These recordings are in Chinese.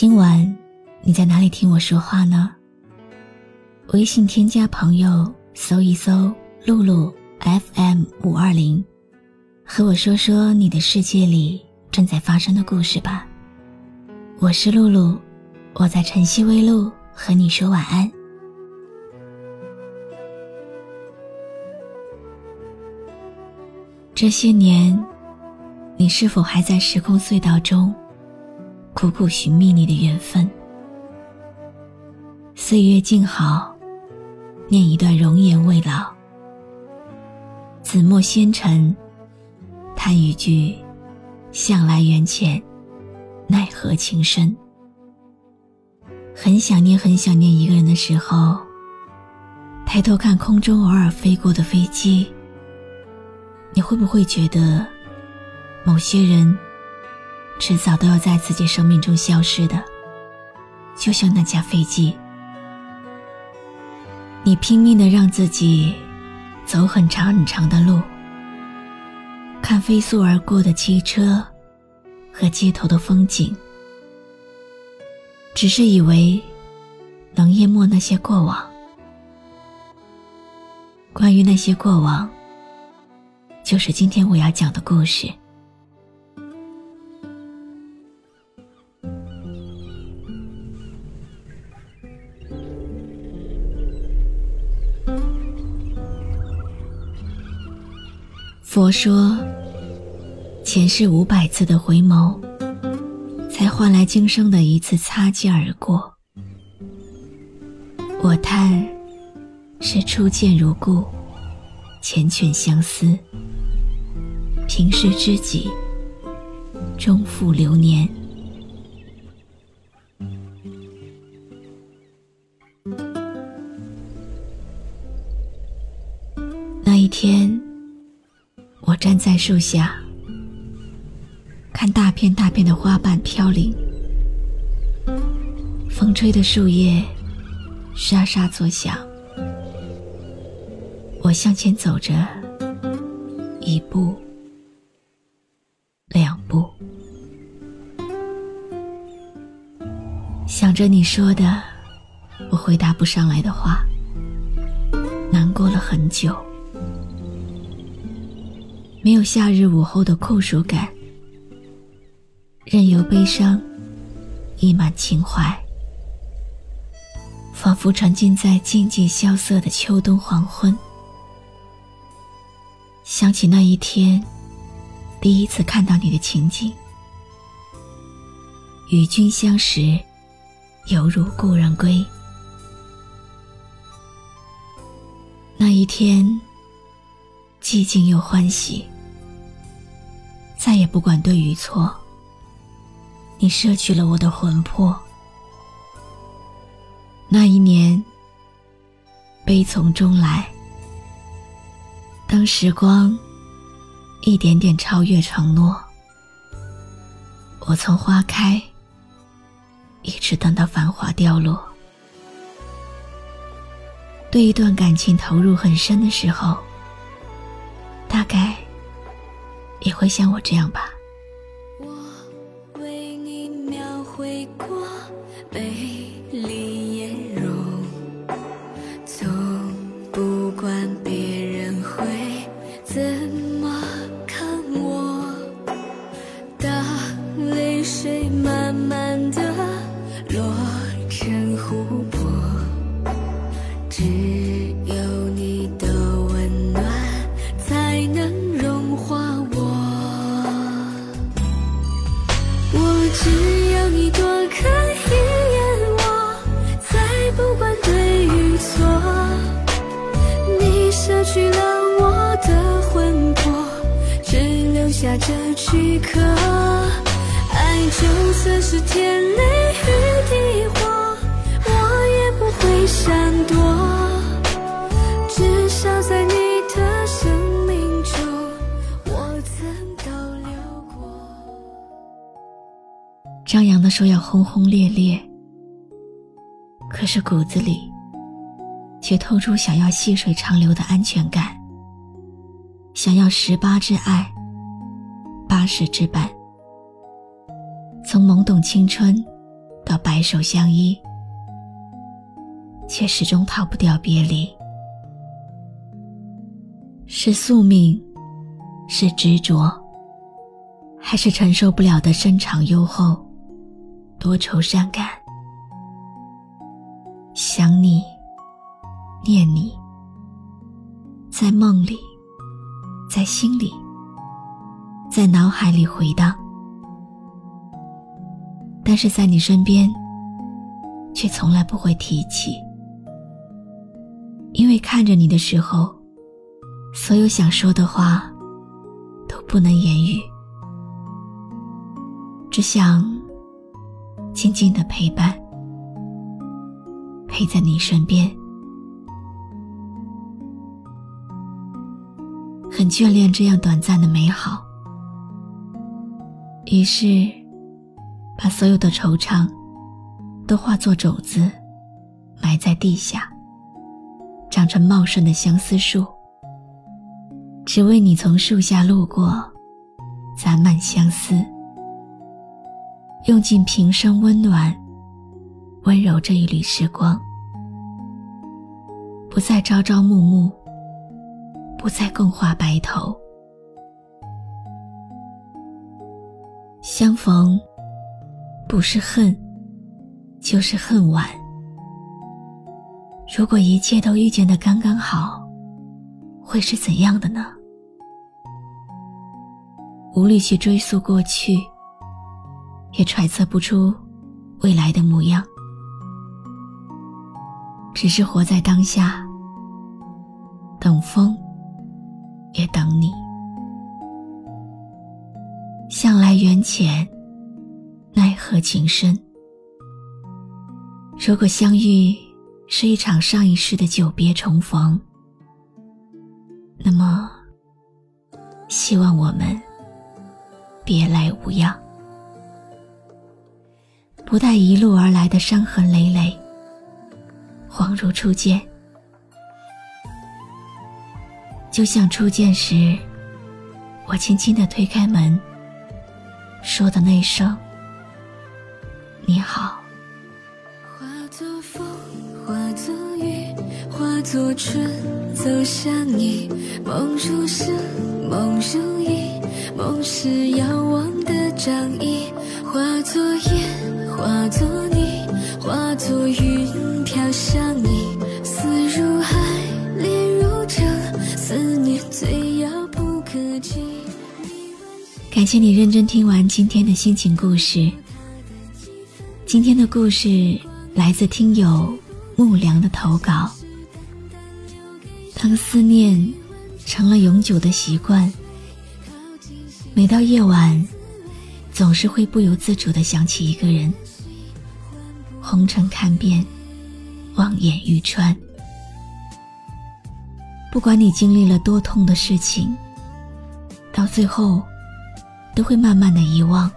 今晚你在哪里听我说话呢？微信添加朋友，搜一搜“露露 FM 五二零”，和我说说你的世界里正在发生的故事吧。我是露露，我在晨曦微露和你说晚安。这些年。你是否还在时空隧道中苦苦寻觅你的缘分？岁月静好，念一段容颜未老。紫陌纤尘，叹一句向来缘浅，奈何情深。很想念，很想念一个人的时候，抬头看空中偶尔飞过的飞机，你会不会觉得？某些人，迟早都要在自己生命中消失的，就像那架飞机。你拼命的让自己走很长很长的路，看飞速而过的汽车和街头的风景，只是以为能淹没那些过往。关于那些过往，就是今天我要讲的故事。佛说，前世五百次的回眸，才换来今生的一次擦肩而过。我叹，是初见如故，缱绻相思。平世知己，终负流年。那一天。我站在树下，看大片大片的花瓣飘零，风吹的树叶沙沙作响。我向前走着，一步，两步，想着你说的我回答不上来的话，难过了很久。没有夏日午后的酷暑感，任由悲伤溢满情怀，仿佛沉浸在静静萧瑟的秋冬黄昏。想起那一天，第一次看到你的情景，与君相识，犹如故人归。那一天，寂静又欢喜。再也不管对与错，你摄取了我的魂魄。那一年，悲从中来。当时光一点点超越承诺，我从花开一直等到繁华凋落。对一段感情投入很深的时候，大概。也会像我这样吧。的躯壳，爱就算是天雷雨地火，我也不会闪躲。至少在你的生命中，我曾逗留过。张扬的说要轰轰烈烈，可是骨子里却透出想要细水长流的安全感。想要十八只爱，八十之半。从懵懂青春到白首相依，却始终逃不掉别离。是宿命，是执着，还是承受不了的深长优厚？多愁善感，想你，念你，在梦里，在心里，在脑海里回荡，但是在你身边，却从来不会提起，因为看着你的时候，所有想说的话都不能言语，只想。静静的陪伴，陪在你身边，很眷恋这样短暂的美好。于是，把所有的惆怅都化作种子，埋在地下，长成茂盛的相思树，只为你从树下路过，攒满相思。用尽平生温暖、温柔这一缕时光，不再朝朝暮暮，不再共话白头。相逢不是恨，就是恨晚。如果一切都遇见的刚刚好，会是怎样的呢？无力去追溯过去。也揣测不出未来的模样，只是活在当下，等风，也等你。缘浅，奈何情深。如果相遇是一场上一世的久别重逢，那么，希望我们别来无恙。不带一路而来的伤痕累累，恍如初见。就像初见时，我轻轻的推开门，说的那声“你好”。化作风，化作雨，化作春，走向你。梦如诗，梦如影，梦是遥望的掌印。化作烟。化作你，化作云飘向你，思如海，恋如城，思念最。感谢你认真听完今天的心情故事。今天的故事来自听友木良的投稿。当思念成了永久的习惯，每到夜晚，总是会不由自主的想起一个人。红尘看遍，望眼欲穿。不管你经历了多痛的事情，到最后都会慢慢的遗忘，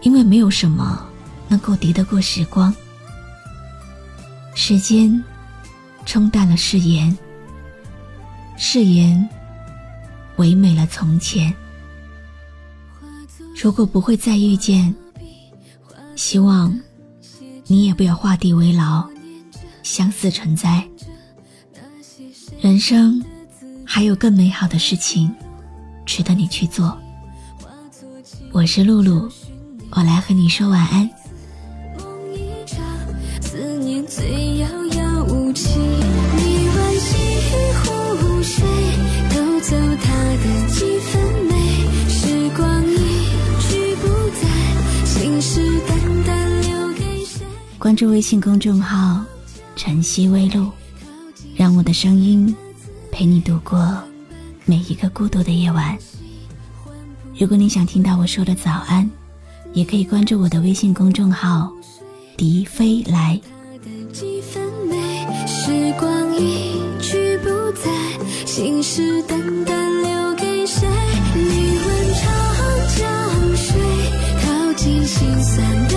因为没有什么能够敌得过时光。时间冲淡了誓言，誓言唯美了从前。如果不会再遇见，希望。你也不要画地为牢，相思成灾。人生还有更美好的事情，值得你去做。我是露露，我来和你说晚安。关注微信公众号“晨曦微露”，让我的声音陪你度过每一个孤独的夜晚。如果你想听到我说的早安，也可以关注我的微信公众号“笛飞来”。时光一去不再，心事淡淡留给谁？你问长江水，淘尽心酸。